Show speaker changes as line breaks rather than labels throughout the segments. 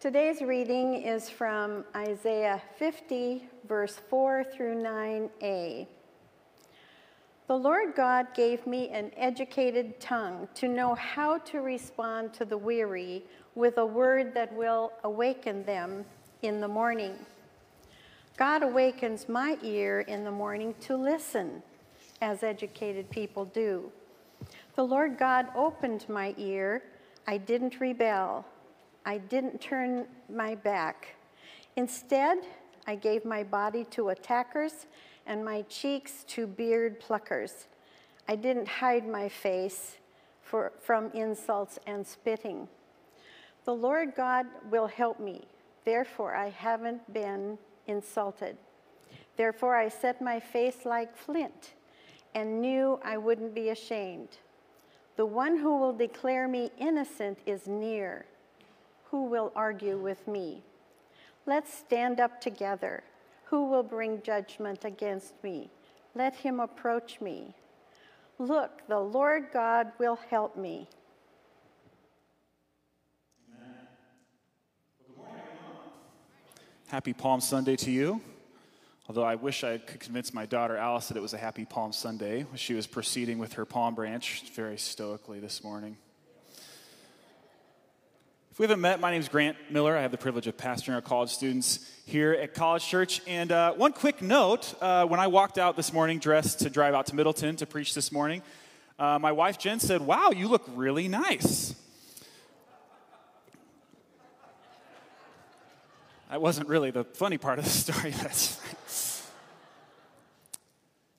Today's reading is from Isaiah 50, verse 4 through 9a. The Lord God gave me an educated tongue to know how to respond to the weary with a word that will awaken them in the morning. God awakens my ear in the morning to listen, as educated people do. The Lord God opened my ear. I didn't rebel. I didn't turn my back. Instead, I gave my body to attackers and my cheeks to beard pluckers. I didn't hide my face for, from insults and spitting. The Lord God will help me. Therefore, I haven't been insulted. Therefore, I set my face like flint and knew I wouldn't be ashamed. The one who will declare me innocent is near. Who will argue with me? Let's stand up together. Who will bring judgment against me? Let him approach me. Look, the Lord God will help me.
Happy Palm Sunday to you. Although I wish I could convince my daughter Alice that it was a happy Palm Sunday she was proceeding with her palm branch very stoically this morning. We haven't met, my name is Grant Miller. I have the privilege of pastoring our college students here at College Church. And uh, one quick note uh, when I walked out this morning dressed to drive out to Middleton to preach this morning, uh, my wife Jen said, Wow, you look really nice. That wasn't really the funny part of the story.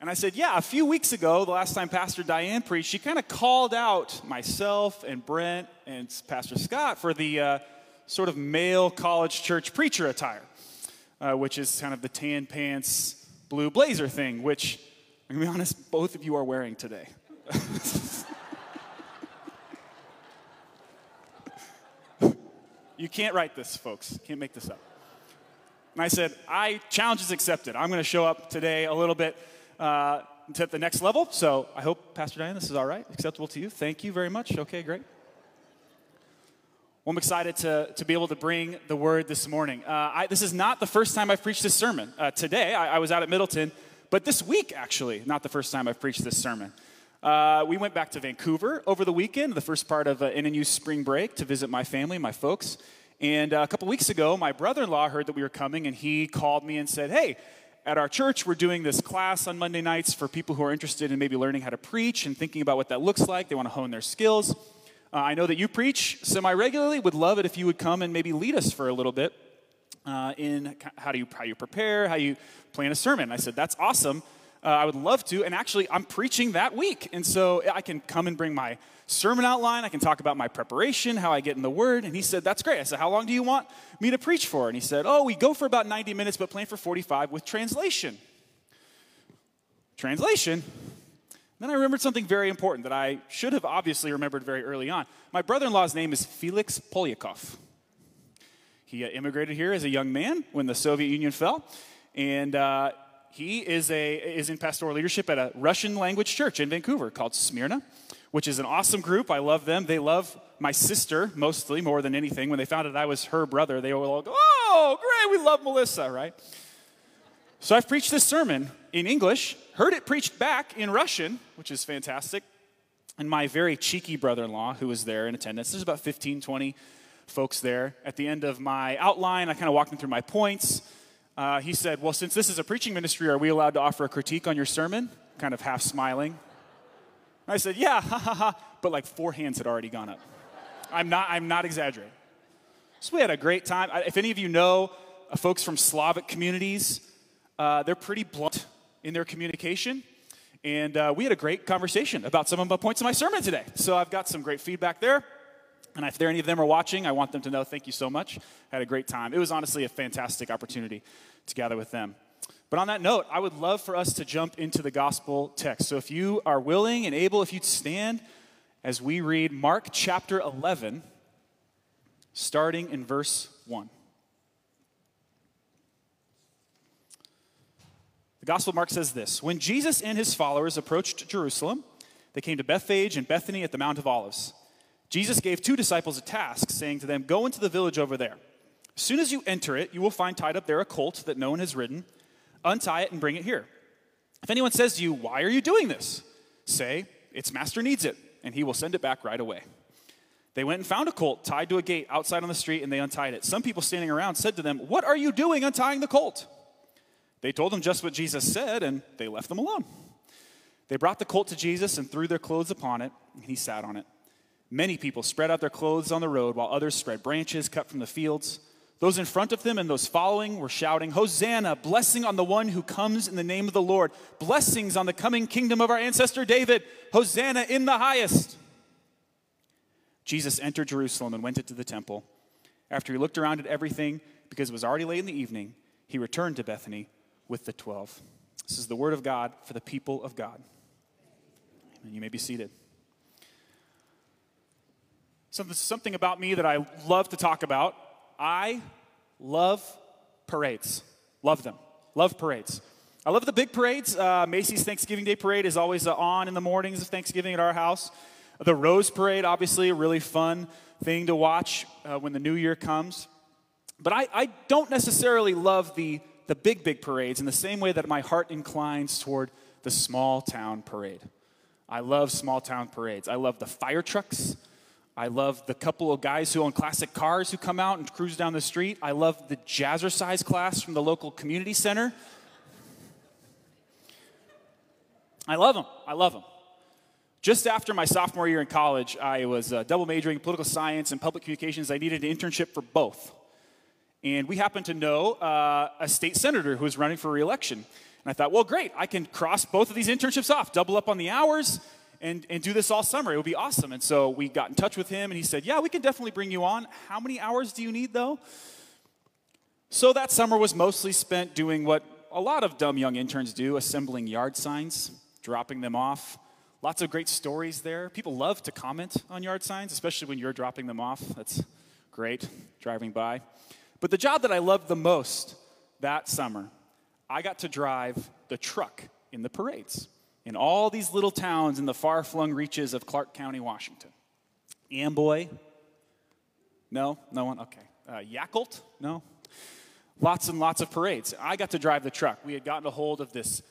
And I said, Yeah, a few weeks ago, the last time Pastor Diane preached, she kind of called out myself and Brent and Pastor Scott for the uh, sort of male college church preacher attire, uh, which is kind of the tan pants, blue blazer thing, which, I'm going to be honest, both of you are wearing today. you can't write this, folks. Can't make this up. And I said, I challenge is accepted. I'm going to show up today a little bit uh, to the next level. So I hope, Pastor Diane, this is all right, acceptable to you. Thank you very much. Okay, great. Well, I'm excited to, to be able to bring the word this morning. Uh, I, this is not the first time I've preached this sermon. Uh, today, I, I, was out at Middleton, but this week, actually, not the first time I've preached this sermon. Uh, we went back to Vancouver over the weekend, the first part of uh, NNU spring break, to visit my family, my folks. And uh, a couple weeks ago, my brother in law heard that we were coming, and he called me and said, Hey, at our church, we're doing this class on Monday nights for people who are interested in maybe learning how to preach and thinking about what that looks like. They want to hone their skills. Uh, I know that you preach semi regularly. Would love it if you would come and maybe lead us for a little bit uh, in how do you how you prepare, how you plan a sermon. I said that's awesome. Uh, I would love to. And actually, I'm preaching that week, and so I can come and bring my sermon outline. I can talk about my preparation, how I get in the Word. And he said, That's great. I said, How long do you want me to preach for? And he said, Oh, we go for about 90 minutes, but plan for 45 with translation. Translation? Then I remembered something very important that I should have obviously remembered very early on. My brother in law's name is Felix Polyakov. He uh, immigrated here as a young man when the Soviet Union fell. And uh, he is, a, is in pastoral leadership at a Russian language church in Vancouver called Smyrna which is an awesome group. I love them. They love my sister mostly more than anything. When they found out I was her brother, they were like, oh, great, we love Melissa, right? So I've preached this sermon in English, heard it preached back in Russian, which is fantastic. And my very cheeky brother in law, who was there in attendance, there's about 15, 20 folks there. At the end of my outline, I kind of walked them through my points. Uh, he said, Well, since this is a preaching ministry, are we allowed to offer a critique on your sermon? Kind of half smiling. I said, yeah, ha ha ha. But like four hands had already gone up. I'm not, I'm not exaggerating. So we had a great time. If any of you know uh, folks from Slavic communities, uh, they're pretty blunt in their communication. And uh, we had a great conversation about some of the points of my sermon today. So I've got some great feedback there. And if there any of them are watching, I want them to know thank you so much. Had a great time. It was honestly a fantastic opportunity to gather with them. But on that note, I would love for us to jump into the gospel text. So if you are willing and able, if you'd stand as we read Mark chapter 11, starting in verse 1. The Gospel of Mark says this When Jesus and his followers approached Jerusalem, they came to Bethphage and Bethany at the Mount of Olives. Jesus gave two disciples a task, saying to them, Go into the village over there. As soon as you enter it, you will find tied up there a colt that no one has ridden. Untie it and bring it here. If anyone says to you, Why are you doing this? Say, Its master needs it, and he will send it back right away. They went and found a colt tied to a gate outside on the street, and they untied it. Some people standing around said to them, What are you doing untying the colt? They told them just what Jesus said, and they left them alone. They brought the colt to Jesus and threw their clothes upon it, and he sat on it. Many people spread out their clothes on the road, while others spread branches cut from the fields. Those in front of them and those following were shouting, Hosanna, blessing on the one who comes in the name of the Lord, blessings on the coming kingdom of our ancestor David, Hosanna in the highest. Jesus entered Jerusalem and went into the temple. After he looked around at everything, because it was already late in the evening, he returned to Bethany with the twelve. This is the word of God for the people of God. And you may be seated. Something, something about me that I love to talk about. I love parades. Love them. Love parades. I love the big parades. Uh, Macy's Thanksgiving Day Parade is always uh, on in the mornings of Thanksgiving at our house. The Rose Parade, obviously, a really fun thing to watch uh, when the new year comes. But I, I don't necessarily love the, the big, big parades in the same way that my heart inclines toward the small town parade. I love small town parades. I love the fire trucks. I love the couple of guys who own classic cars who come out and cruise down the street. I love the jazzercise class from the local community center. I love them. I love them. Just after my sophomore year in college, I was uh, double majoring in political science and public communications. I needed an internship for both. And we happened to know uh, a state senator who was running for reelection. And I thought, well, great, I can cross both of these internships off, double up on the hours, and, and do this all summer. It would be awesome. And so we got in touch with him, and he said, yeah, we can definitely bring you on. How many hours do you need, though? So that summer was mostly spent doing what a lot of dumb young interns do assembling yard signs, dropping them off. Lots of great stories there. People love to comment on yard signs, especially when you're dropping them off. That's great, driving by. But the job that I loved the most that summer, I got to drive the truck in the parades in all these little towns in the far flung reaches of Clark County, Washington. Amboy? No? No one? Okay. Uh, Yacolt? No? Lots and lots of parades. I got to drive the truck. We had gotten a hold of this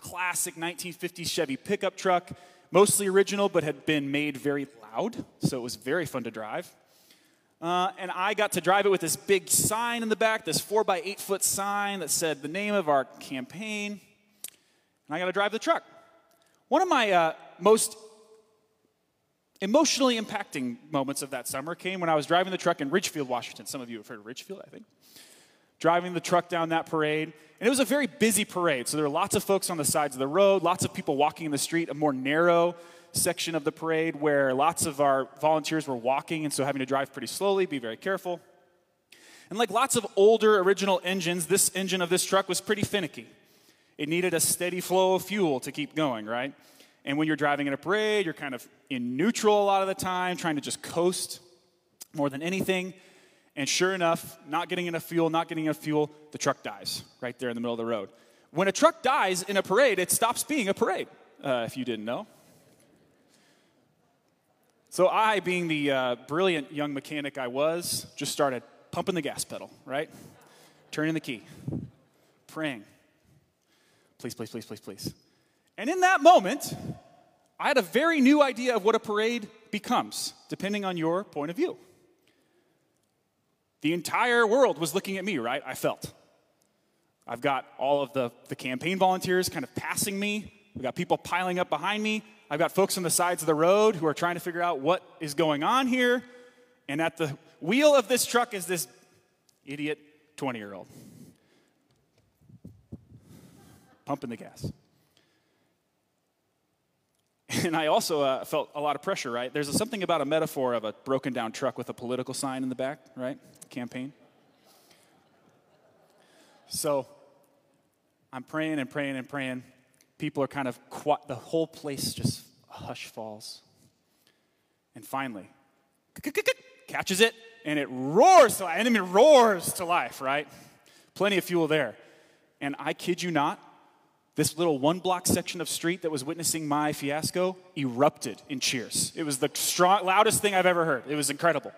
classic 1950s Chevy pickup truck, mostly original, but had been made very loud, so it was very fun to drive. Uh, and I got to drive it with this big sign in the back, this four by eight foot sign that said the name of our campaign. And I got to drive the truck. One of my uh, most emotionally impacting moments of that summer came when I was driving the truck in Ridgefield, Washington. Some of you have heard of Ridgefield, I think. Driving the truck down that parade. And it was a very busy parade. So there were lots of folks on the sides of the road, lots of people walking in the street, a more narrow section of the parade where lots of our volunteers were walking and so having to drive pretty slowly, be very careful. And like lots of older original engines, this engine of this truck was pretty finicky. It needed a steady flow of fuel to keep going, right? And when you're driving in a parade, you're kind of in neutral a lot of the time, trying to just coast more than anything. And sure enough, not getting enough fuel, not getting enough fuel, the truck dies right there in the middle of the road. When a truck dies in a parade, it stops being a parade, uh, if you didn't know. So I, being the uh, brilliant young mechanic I was, just started pumping the gas pedal, right? Turning the key, praying. Please, please, please, please, please. And in that moment, I had a very new idea of what a parade becomes, depending on your point of view. The entire world was looking at me, right? I felt. I've got all of the, the campaign volunteers kind of passing me. We've got people piling up behind me. I've got folks on the sides of the road who are trying to figure out what is going on here. And at the wheel of this truck is this idiot 20 year old pumping the gas. And I also uh, felt a lot of pressure, right? There's a, something about a metaphor of a broken down truck with a political sign in the back, right? Campaign. So I'm praying and praying and praying people are kind of, the whole place just hush falls. And finally, catches it and it roars to enemy roars to life, right? Plenty of fuel there. And I kid you not, this little one block section of street that was witnessing my fiasco erupted in cheers. It was the strong, loudest thing I've ever heard. It was incredible.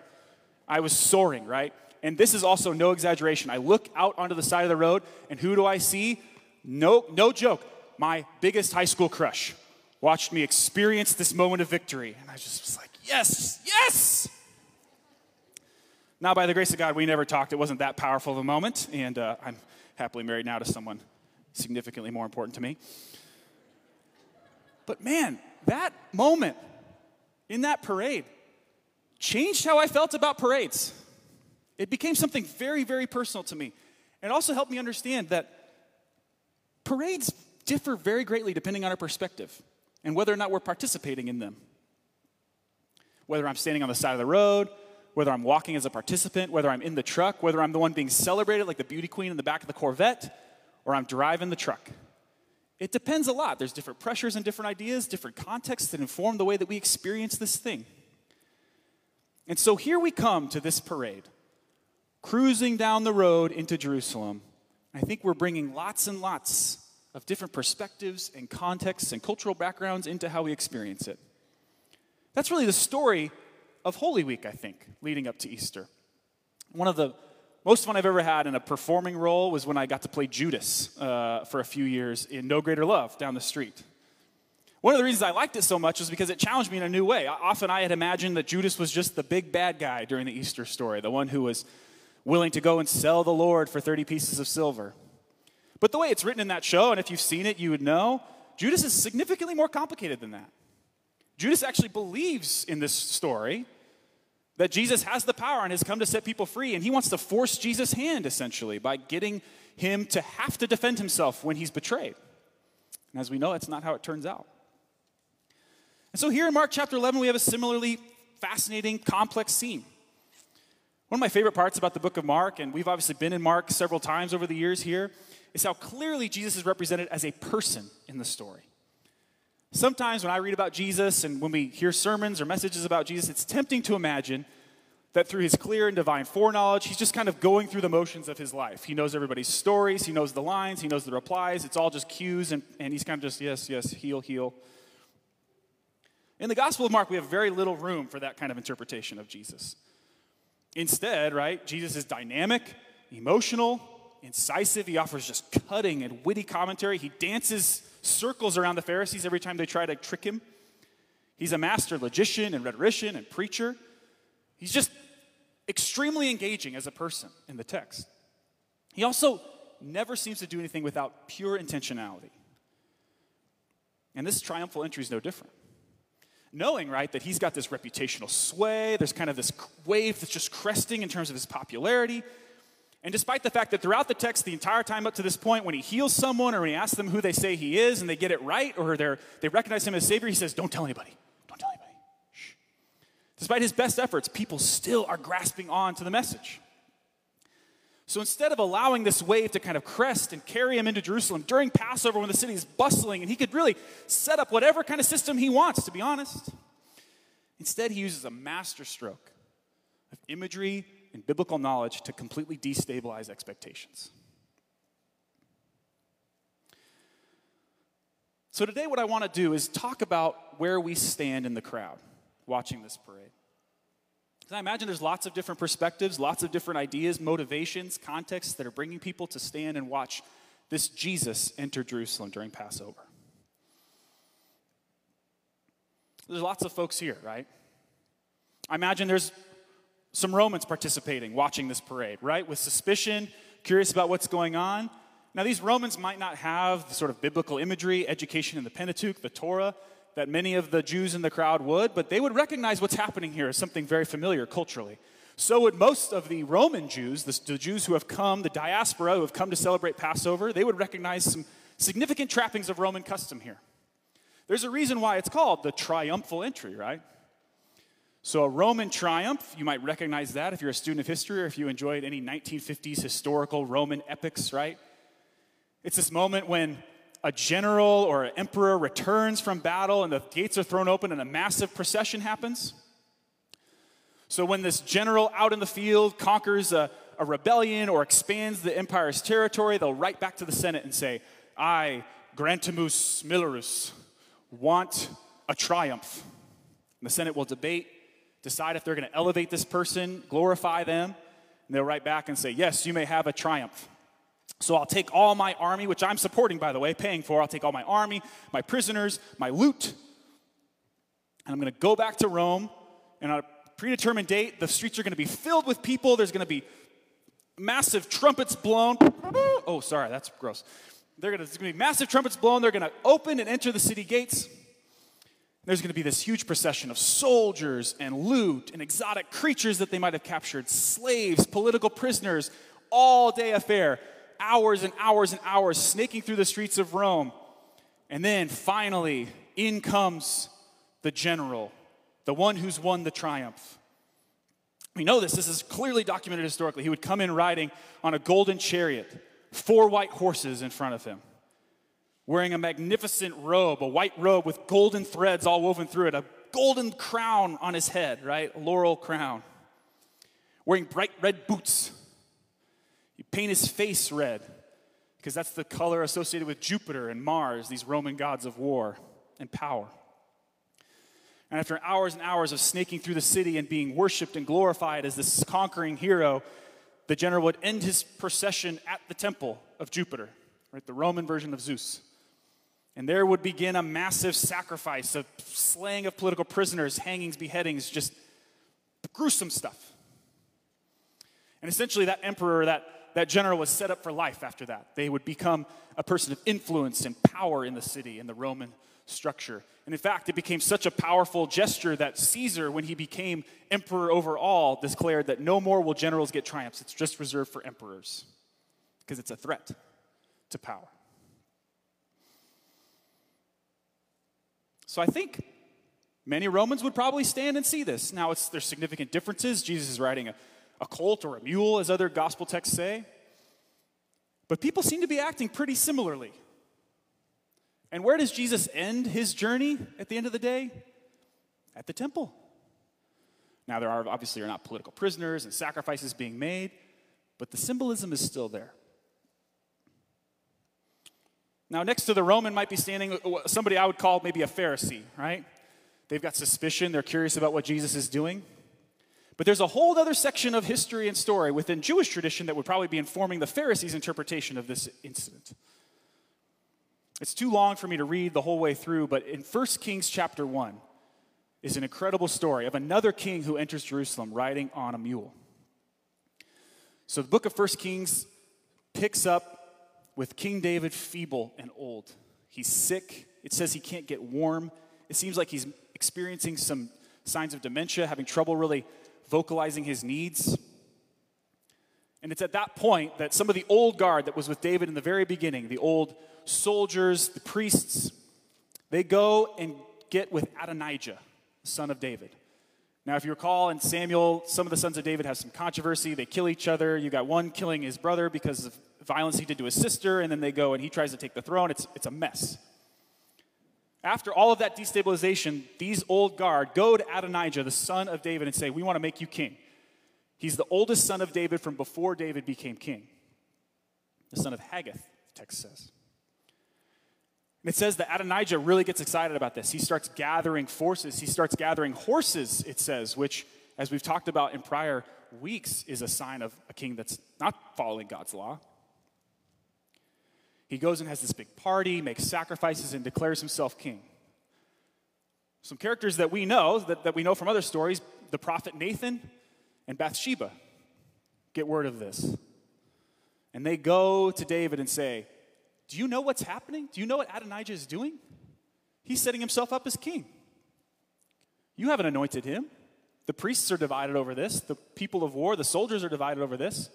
I was soaring, right? And this is also no exaggeration. I look out onto the side of the road, and who do I see? No, no joke. My biggest high school crush watched me experience this moment of victory. And I just was like, yes, yes! Now, by the grace of God, we never talked. It wasn't that powerful of a moment, and uh, I'm happily married now to someone significantly more important to me. But man, that moment in that parade changed how I felt about parades. It became something very, very personal to me. And also helped me understand that parades differ very greatly depending on our perspective and whether or not we're participating in them. Whether I'm standing on the side of the road, whether I'm walking as a participant, whether I'm in the truck, whether I'm the one being celebrated like the beauty queen in the back of the Corvette, or I'm driving the truck. It depends a lot. There's different pressures and different ideas, different contexts that inform the way that we experience this thing. And so here we come to this parade, cruising down the road into Jerusalem. I think we're bringing lots and lots of different perspectives and contexts and cultural backgrounds into how we experience it. That's really the story of Holy Week, I think, leading up to Easter. One of the most fun I've ever had in a performing role was when I got to play Judas uh, for a few years in No Greater Love down the street. One of the reasons I liked it so much was because it challenged me in a new way. Often I had imagined that Judas was just the big bad guy during the Easter story, the one who was willing to go and sell the Lord for 30 pieces of silver. But the way it's written in that show, and if you've seen it, you would know, Judas is significantly more complicated than that. Judas actually believes in this story that Jesus has the power and has come to set people free, and he wants to force Jesus' hand essentially by getting him to have to defend himself when he's betrayed. And as we know, that's not how it turns out. And so here in Mark chapter 11, we have a similarly fascinating, complex scene. One of my favorite parts about the book of Mark, and we've obviously been in Mark several times over the years here, is how clearly Jesus is represented as a person in the story. Sometimes when I read about Jesus and when we hear sermons or messages about Jesus, it's tempting to imagine that through his clear and divine foreknowledge, he's just kind of going through the motions of his life. He knows everybody's stories, he knows the lines, he knows the replies. It's all just cues, and, and he's kind of just, yes, yes, heal, heal. In the Gospel of Mark, we have very little room for that kind of interpretation of Jesus. Instead, right, Jesus is dynamic, emotional, incisive. He offers just cutting and witty commentary. He dances circles around the Pharisees every time they try to trick him. He's a master logician and rhetorician and preacher. He's just extremely engaging as a person in the text. He also never seems to do anything without pure intentionality. And this triumphal entry is no different. Knowing, right, that he's got this reputational sway, there's kind of this wave that's just cresting in terms of his popularity. And despite the fact that throughout the text, the entire time up to this point, when he heals someone or when he asks them who they say he is and they get it right or they recognize him as Savior, he says, Don't tell anybody. Don't tell anybody. Shh. Despite his best efforts, people still are grasping on to the message. So instead of allowing this wave to kind of crest and carry him into Jerusalem during Passover when the city is bustling and he could really set up whatever kind of system he wants, to be honest, instead he uses a masterstroke of imagery and biblical knowledge to completely destabilize expectations. So, today, what I want to do is talk about where we stand in the crowd watching this parade. Because I imagine there's lots of different perspectives, lots of different ideas, motivations, contexts that are bringing people to stand and watch this Jesus enter Jerusalem during Passover. There's lots of folks here, right? I imagine there's some Romans participating, watching this parade, right? With suspicion, curious about what's going on. Now, these Romans might not have the sort of biblical imagery, education in the Pentateuch, the Torah, that many of the Jews in the crowd would, but they would recognize what's happening here as something very familiar culturally. So would most of the Roman Jews, the, the Jews who have come, the diaspora who have come to celebrate Passover, they would recognize some significant trappings of Roman custom here. There's a reason why it's called the triumphal entry, right? So, a Roman triumph, you might recognize that if you're a student of history or if you enjoyed any 1950s historical Roman epics, right? It's this moment when a general or an emperor returns from battle and the gates are thrown open and a massive procession happens. So, when this general out in the field conquers a, a rebellion or expands the empire's territory, they'll write back to the Senate and say, I, Grantimus Millerus, want a triumph. And the Senate will debate decide if they're going to elevate this person, glorify them. And they'll write back and say, Yes, you may have a triumph. So I'll take all my army, which I'm supporting, by the way, paying for. I'll take all my army, my prisoners, my loot, and I'm going to go back to Rome. And on a predetermined date, the streets are going to be filled with people. There's going to be massive trumpets blown. Oh, sorry, that's gross. There's going to be massive trumpets blown. They're going to open and enter the city gates. There's going to be this huge procession of soldiers and loot and exotic creatures that they might have captured, slaves, political prisoners, all day affair hours and hours and hours snaking through the streets of Rome. And then finally, in comes the general, the one who's won the triumph. We know this, this is clearly documented historically. He would come in riding on a golden chariot, four white horses in front of him, wearing a magnificent robe, a white robe with golden threads all woven through it, a golden crown on his head, right? A laurel crown. Wearing bright red boots you paint his face red because that's the color associated with Jupiter and Mars, these Roman gods of war and power. And after hours and hours of snaking through the city and being worshiped and glorified as this conquering hero, the general would end his procession at the temple of Jupiter, right, the Roman version of Zeus. And there would begin a massive sacrifice, a slaying of political prisoners, hangings, beheadings, just gruesome stuff. And essentially, that emperor, that that general was set up for life after that. They would become a person of influence and power in the city, in the Roman structure. And in fact, it became such a powerful gesture that Caesar, when he became emperor over all, declared that no more will generals get triumphs. It's just reserved for emperors because it's a threat to power. So I think many Romans would probably stand and see this. Now, there's significant differences. Jesus is riding a a colt or a mule, as other gospel texts say. But people seem to be acting pretty similarly. And where does Jesus end his journey at the end of the day? At the temple. Now, there are obviously are not political prisoners and sacrifices being made, but the symbolism is still there. Now, next to the Roman might be standing uh, somebody I would call maybe a Pharisee, right? They've got suspicion, they're curious about what Jesus is doing. But there's a whole other section of history and story within Jewish tradition that would probably be informing the Pharisees' interpretation of this incident. It's too long for me to read the whole way through, but in 1 Kings chapter 1 is an incredible story of another king who enters Jerusalem riding on a mule. So the book of 1 Kings picks up with King David feeble and old. He's sick. It says he can't get warm. It seems like he's experiencing some signs of dementia, having trouble really vocalizing his needs. And it's at that point that some of the old guard that was with David in the very beginning, the old soldiers, the priests, they go and get with Adonijah, son of David. Now, if you recall in Samuel, some of the sons of David have some controversy. They kill each other. You got one killing his brother because of violence he did to his sister, and then they go and he tries to take the throne. It's, it's a mess. After all of that destabilization, these old guard go to Adonijah, the son of David, and say, We want to make you king. He's the oldest son of David from before David became king, the son of Haggith, the text says. And it says that Adonijah really gets excited about this. He starts gathering forces, he starts gathering horses, it says, which, as we've talked about in prior weeks, is a sign of a king that's not following God's law. He goes and has this big party, makes sacrifices, and declares himself king. Some characters that we know, that, that we know from other stories, the prophet Nathan and Bathsheba get word of this. And they go to David and say, Do you know what's happening? Do you know what Adonijah is doing? He's setting himself up as king. You haven't anointed him. The priests are divided over this. The people of war, the soldiers are divided over this.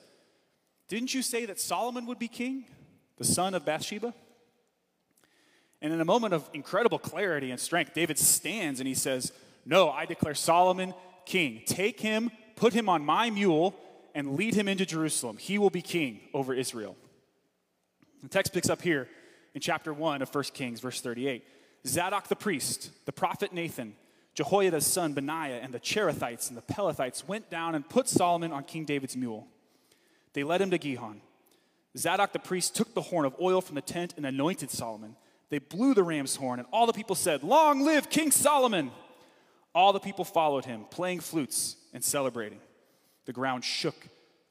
Didn't you say that Solomon would be king? The son of Bathsheba. And in a moment of incredible clarity and strength, David stands and he says, No, I declare Solomon king. Take him, put him on my mule, and lead him into Jerusalem. He will be king over Israel. The text picks up here in chapter 1 of 1 Kings, verse 38. Zadok the priest, the prophet Nathan, Jehoiada's son Benaiah, and the Cherethites and the Pelethites went down and put Solomon on King David's mule. They led him to Gihon. Zadok the priest took the horn of oil from the tent and anointed Solomon. They blew the ram's horn, and all the people said, Long live King Solomon! All the people followed him, playing flutes and celebrating. The ground shook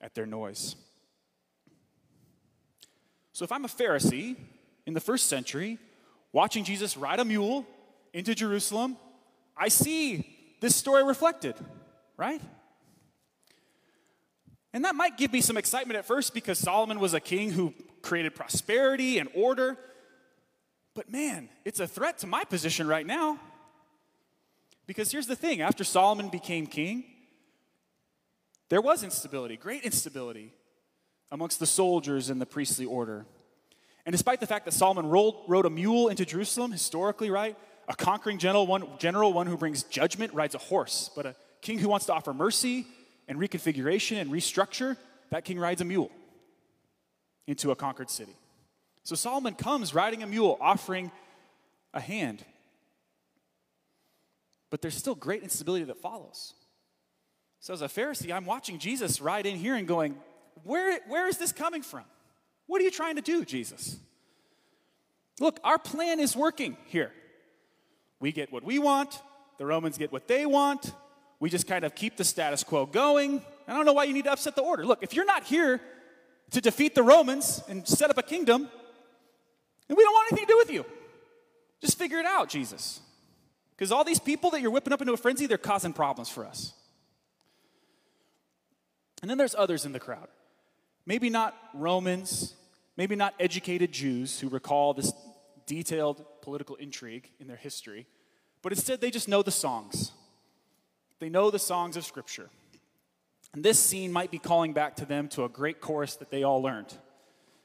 at their noise. So if I'm a Pharisee in the first century, watching Jesus ride a mule into Jerusalem, I see this story reflected, right? And that might give me some excitement at first because Solomon was a king who created prosperity and order. But man, it's a threat to my position right now. Because here's the thing after Solomon became king, there was instability, great instability amongst the soldiers and the priestly order. And despite the fact that Solomon rolled, rode a mule into Jerusalem, historically, right? A conquering general one, general, one who brings judgment, rides a horse. But a king who wants to offer mercy and reconfiguration and restructure, that king rides a mule into a conquered city. So Solomon comes riding a mule, offering a hand. But there's still great instability that follows. So, as a Pharisee, I'm watching Jesus ride in here and going, where, where is this coming from? What are you trying to do, Jesus? Look, our plan is working here. We get what we want, the Romans get what they want. We just kind of keep the status quo going. I don't know why you need to upset the order. Look, if you're not here to defeat the Romans and set up a kingdom, then we don't want anything to do with you. Just figure it out, Jesus. Because all these people that you're whipping up into a frenzy, they're causing problems for us. And then there's others in the crowd. Maybe not Romans, maybe not educated Jews who recall this detailed political intrigue in their history, but instead they just know the songs. They know the songs of Scripture. And this scene might be calling back to them to a great chorus that they all learned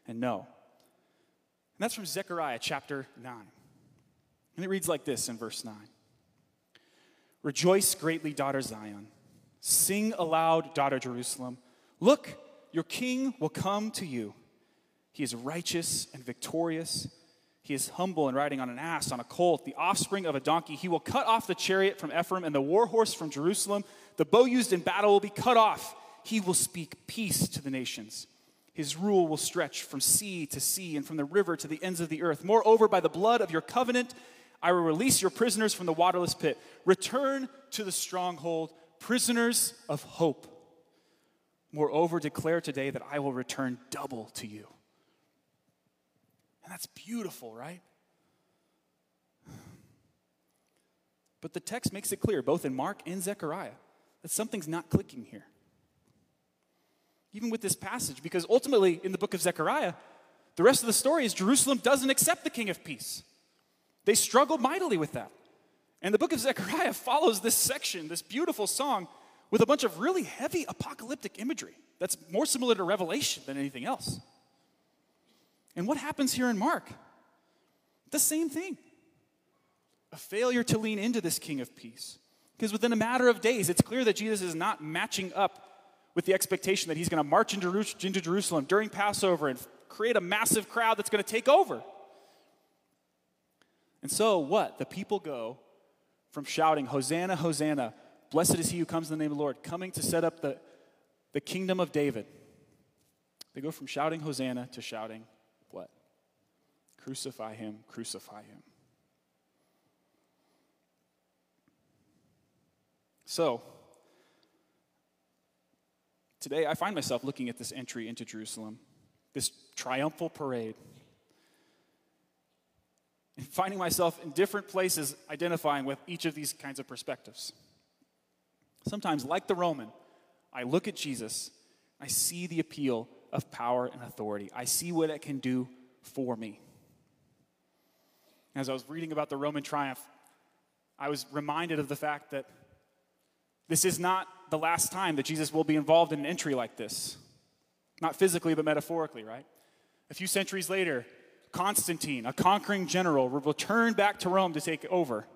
and know. And that's from Zechariah chapter 9. And it reads like this in verse 9 Rejoice greatly, daughter Zion. Sing aloud, daughter Jerusalem. Look, your king will come to you. He is righteous and victorious. He is humble and riding on an ass, on a colt, the offspring of a donkey. He will cut off the chariot from Ephraim and the war horse from Jerusalem. The bow used in battle will be cut off. He will speak peace to the nations. His rule will stretch from sea to sea and from the river to the ends of the earth. Moreover, by the blood of your covenant, I will release your prisoners from the waterless pit. Return to the stronghold, prisoners of hope. Moreover, declare today that I will return double to you. And that's beautiful, right? But the text makes it clear, both in Mark and Zechariah, that something's not clicking here. Even with this passage, because ultimately in the book of Zechariah, the rest of the story is Jerusalem doesn't accept the King of Peace. They struggle mightily with that. And the book of Zechariah follows this section, this beautiful song, with a bunch of really heavy apocalyptic imagery that's more similar to Revelation than anything else. And what happens here in Mark? The same thing a failure to lean into this King of Peace. Because within a matter of days, it's clear that Jesus is not matching up with the expectation that he's going to march into Jerusalem during Passover and create a massive crowd that's going to take over. And so, what? The people go from shouting, Hosanna, Hosanna, blessed is he who comes in the name of the Lord, coming to set up the, the kingdom of David. They go from shouting Hosanna to shouting what? Crucify him, crucify him. So, today I find myself looking at this entry into Jerusalem, this triumphal parade, and finding myself in different places identifying with each of these kinds of perspectives. Sometimes, like the Roman, I look at Jesus, I see the appeal of power and authority, I see what it can do for me. As I was reading about the Roman triumph, I was reminded of the fact that this is not the last time that Jesus will be involved in an entry like this. Not physically, but metaphorically, right? A few centuries later, Constantine, a conquering general, will return back to Rome to take over.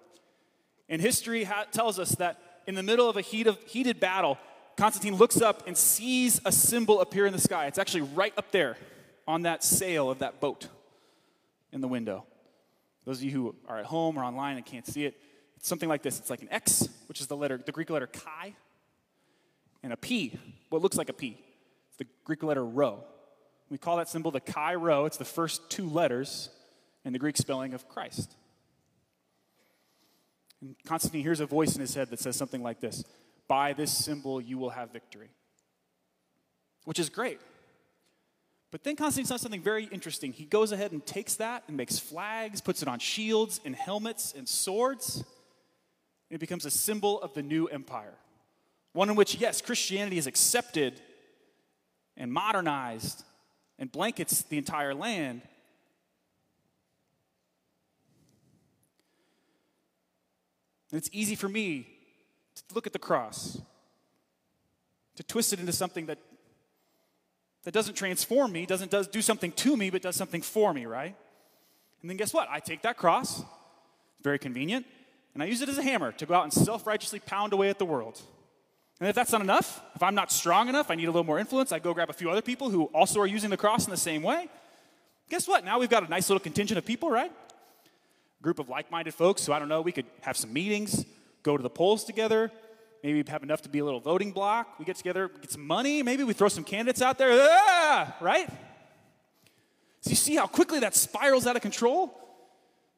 And history ha- tells us that in the middle of a heat of, heated battle, Constantine looks up and sees a symbol appear in the sky. It's actually right up there on that sail of that boat in the window. Those of you who are at home or online and can't see it, it's something like this. It's like an X, which is the letter, the Greek letter chi, and a P, what looks like a P. It's the Greek letter rho. We call that symbol the chi rho. It's the first two letters in the Greek spelling of Christ. And Constantine hears a voice in his head that says something like this By this symbol you will have victory. which is great. But then Constantine does something very interesting. He goes ahead and takes that and makes flags, puts it on shields and helmets and swords. And it becomes a symbol of the new empire. One in which, yes, Christianity is accepted and modernized and blankets the entire land. And it's easy for me to look at the cross, to twist it into something that that doesn't transform me, doesn't does, do something to me, but does something for me, right? And then guess what? I take that cross, very convenient, and I use it as a hammer to go out and self righteously pound away at the world. And if that's not enough, if I'm not strong enough, I need a little more influence, I go grab a few other people who also are using the cross in the same way. Guess what? Now we've got a nice little contingent of people, right? A group of like minded folks who I don't know, we could have some meetings, go to the polls together, maybe have enough to be a little voting block. We get together, get some money, maybe we throw some candidates out there, ah, right? So you see how quickly that spirals out of control?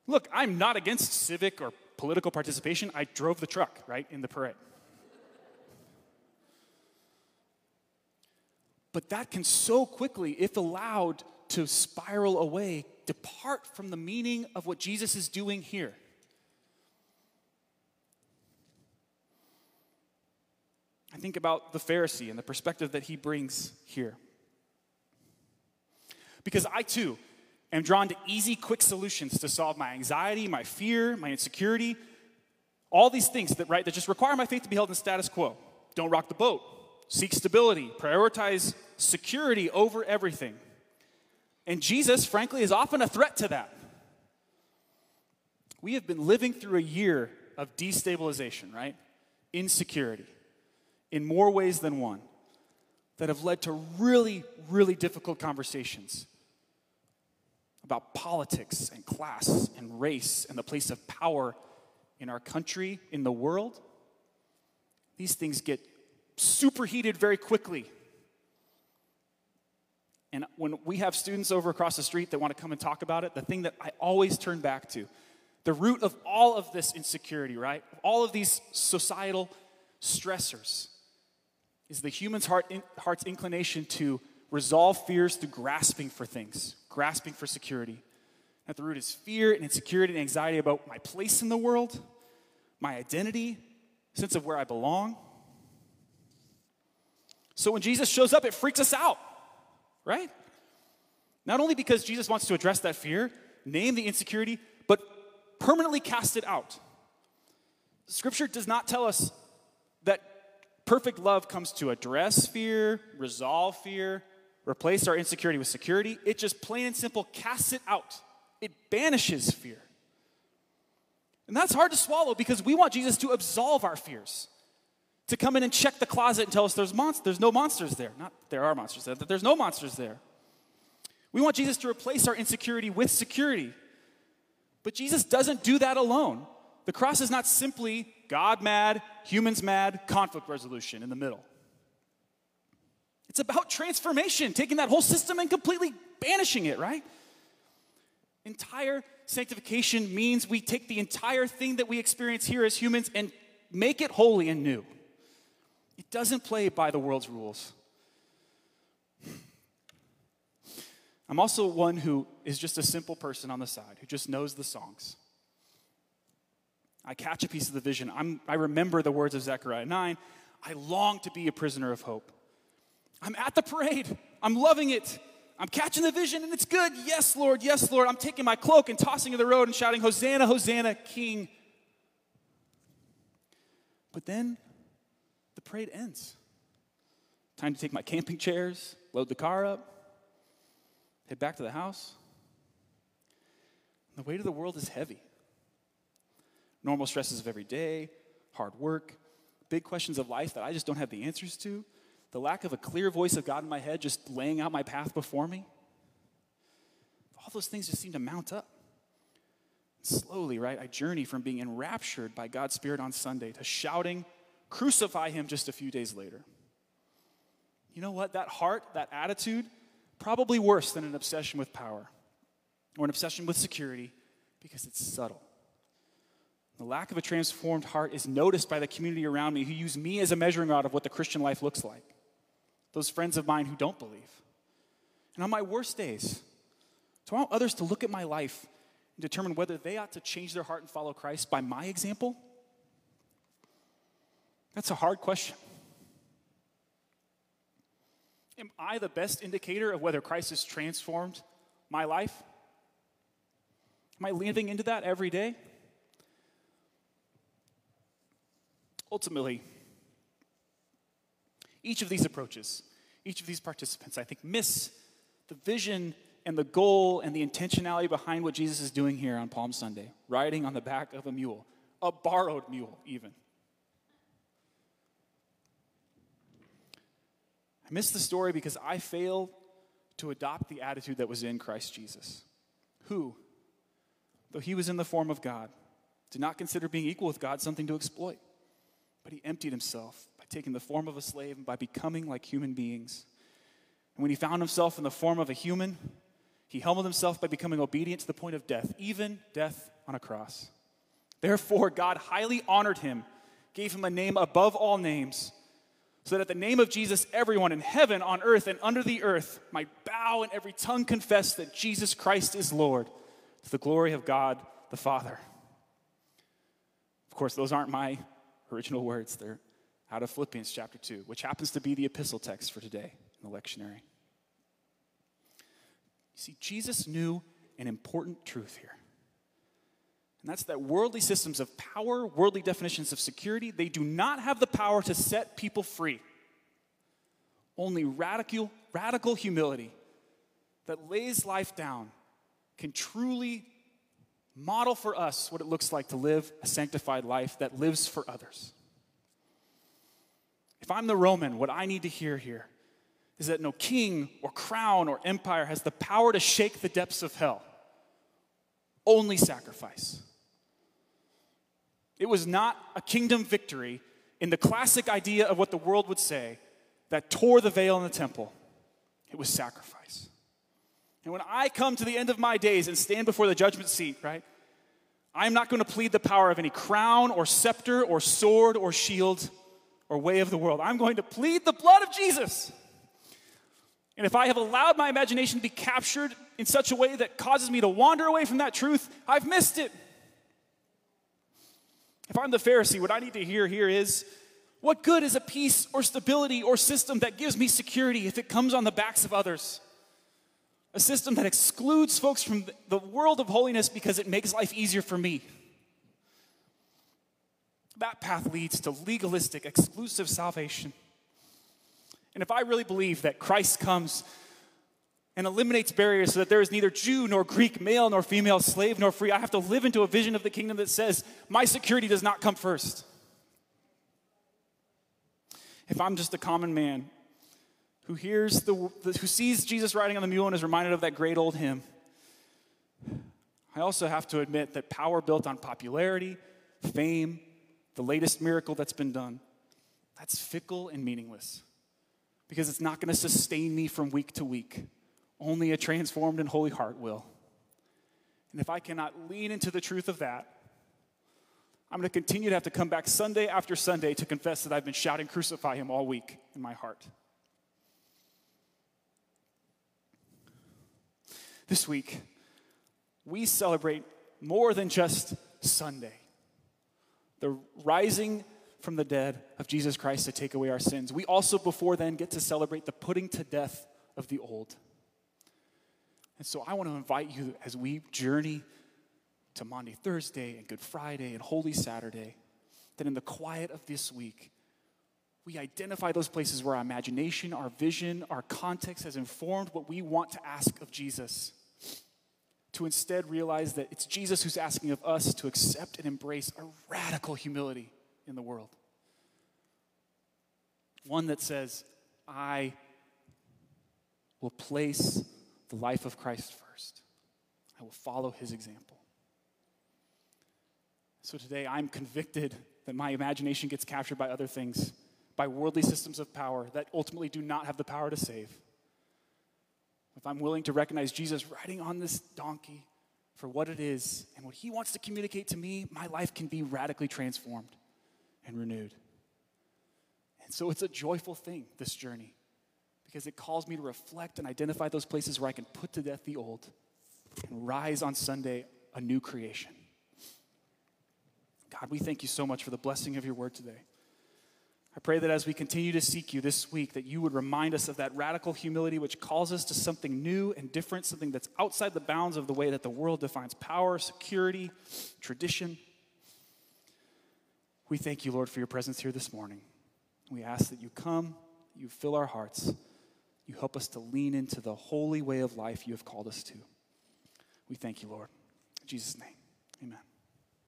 Look, I'm not against civic or political participation. I drove the truck, right, in the parade. But that can so quickly, if allowed to spiral away, depart from the meaning of what Jesus is doing here. I think about the Pharisee and the perspective that he brings here. Because I too am drawn to easy, quick solutions to solve my anxiety, my fear, my insecurity, all these things that, right, that just require my faith to be held in status quo. Don't rock the boat, seek stability, prioritize security over everything. And Jesus, frankly, is often a threat to that. We have been living through a year of destabilization, right? Insecurity in more ways than one that have led to really, really difficult conversations about politics and class and race and the place of power in our country, in the world. These things get superheated very quickly. And when we have students over across the street that want to come and talk about it, the thing that I always turn back to, the root of all of this insecurity, right? All of these societal stressors is the human's heart, in, heart's inclination to resolve fears through grasping for things, grasping for security. At the root is fear and insecurity and anxiety about my place in the world, my identity, sense of where I belong. So when Jesus shows up, it freaks us out, right? Not only because Jesus wants to address that fear, name the insecurity, but permanently cast it out. Scripture does not tell us that Perfect love comes to address fear, resolve fear, replace our insecurity with security. It just plain and simple casts it out, it banishes fear. And that's hard to swallow because we want Jesus to absolve our fears, to come in and check the closet and tell us there's, monst- there's no monsters there. Not there are monsters there, that there's no monsters there. We want Jesus to replace our insecurity with security. But Jesus doesn't do that alone. The cross is not simply God mad, humans mad, conflict resolution in the middle. It's about transformation, taking that whole system and completely banishing it, right? Entire sanctification means we take the entire thing that we experience here as humans and make it holy and new. It doesn't play by the world's rules. I'm also one who is just a simple person on the side who just knows the songs. I catch a piece of the vision. I'm, I remember the words of Zechariah 9. I long to be a prisoner of hope. I'm at the parade. I'm loving it. I'm catching the vision and it's good. Yes, Lord. Yes, Lord. I'm taking my cloak and tossing it in the road and shouting, Hosanna, Hosanna, King. But then the parade ends. Time to take my camping chairs, load the car up, head back to the house. The weight of the world is heavy normal stresses of every day, hard work, big questions of life that I just don't have the answers to, the lack of a clear voice of God in my head just laying out my path before me. All those things just seem to mount up. Slowly, right, I journey from being enraptured by God's Spirit on Sunday to shouting, crucify him just a few days later. You know what? That heart, that attitude, probably worse than an obsession with power or an obsession with security because it's subtle. The lack of a transformed heart is noticed by the community around me who use me as a measuring rod of what the Christian life looks like. those friends of mine who don't believe. And on my worst days, do I want others to look at my life and determine whether they ought to change their heart and follow Christ by my example? That's a hard question. Am I the best indicator of whether Christ has transformed my life? Am I living into that every day? Ultimately, each of these approaches, each of these participants, I think, miss the vision and the goal and the intentionality behind what Jesus is doing here on Palm Sunday, riding on the back of a mule, a borrowed mule, even. I miss the story because I fail to adopt the attitude that was in Christ Jesus, who, though he was in the form of God, did not consider being equal with God something to exploit, but he emptied himself by taking the form of a slave and by becoming like human beings. And when he found himself in the form of a human, he humbled himself by becoming obedient to the point of death, even death on a cross. Therefore, God highly honored him, gave him a name above all names so that at the name of Jesus, everyone in heaven, on earth, and under the earth might bow and every tongue confess that Jesus Christ is Lord to the glory of God the Father. Of course, those aren't my original words, they're out of Philippians chapter 2, which happens to be the epistle text for today in the lectionary. You see, Jesus knew an important truth here. And that's that worldly systems of power, worldly definitions of security, they do not have the power to set people free. Only radical, radical humility that lays life down can truly model for us what it looks like to live a sanctified life that lives for others. If I'm the Roman, what I need to hear here is that no king or crown or empire has the power to shake the depths of hell, only sacrifice. It was not a kingdom victory in the classic idea of what the world would say that tore the veil in the temple. It was sacrifice. And when I come to the end of my days and stand before the judgment seat, right, I'm not going to plead the power of any crown or scepter or sword or shield or way of the world. I'm going to plead the blood of Jesus. And if I have allowed my imagination to be captured in such a way that causes me to wander away from that truth, I've missed it. If I'm the Pharisee, what I need to hear here is what good is a peace or stability or system that gives me security if it comes on the backs of others? A system that excludes folks from the world of holiness because it makes life easier for me. That path leads to legalistic, exclusive salvation. And if I really believe that Christ comes and eliminates barriers so that there is neither Jew nor Greek, male nor female, slave nor free. I have to live into a vision of the kingdom that says, my security does not come first. If I'm just a common man who hears the, who sees Jesus riding on the mule and is reminded of that great old hymn, I also have to admit that power built on popularity, fame, the latest miracle that's been done, that's fickle and meaningless because it's not going to sustain me from week to week. Only a transformed and holy heart will. And if I cannot lean into the truth of that, I'm going to continue to have to come back Sunday after Sunday to confess that I've been shouting, Crucify him all week in my heart. This week, we celebrate more than just Sunday the rising from the dead of Jesus Christ to take away our sins. We also, before then, get to celebrate the putting to death of the old. And so I want to invite you as we journey to Maundy, Thursday, and Good Friday, and Holy Saturday, that in the quiet of this week, we identify those places where our imagination, our vision, our context has informed what we want to ask of Jesus. To instead realize that it's Jesus who's asking of us to accept and embrace a radical humility in the world. One that says, I will place the life of Christ first. I will follow his example. So today I'm convicted that my imagination gets captured by other things, by worldly systems of power that ultimately do not have the power to save. If I'm willing to recognize Jesus riding on this donkey for what it is and what he wants to communicate to me, my life can be radically transformed and renewed. And so it's a joyful thing, this journey. because it calls me to reflect and identify those places where I can put to death the old and rise on Sunday a new creation. God, we thank you so much for the blessing of your word today. I pray that as we continue to seek you this week, that you would remind us of that radical humility which calls us to something new and different, something that's outside the bounds of the way that the world defines power, security, tradition. We thank you, Lord, for your presence here this morning. We ask that you come, you fill our hearts, you help us to lean into the holy way of life you have called us to. We thank you, Lord. In Jesus' name, amen.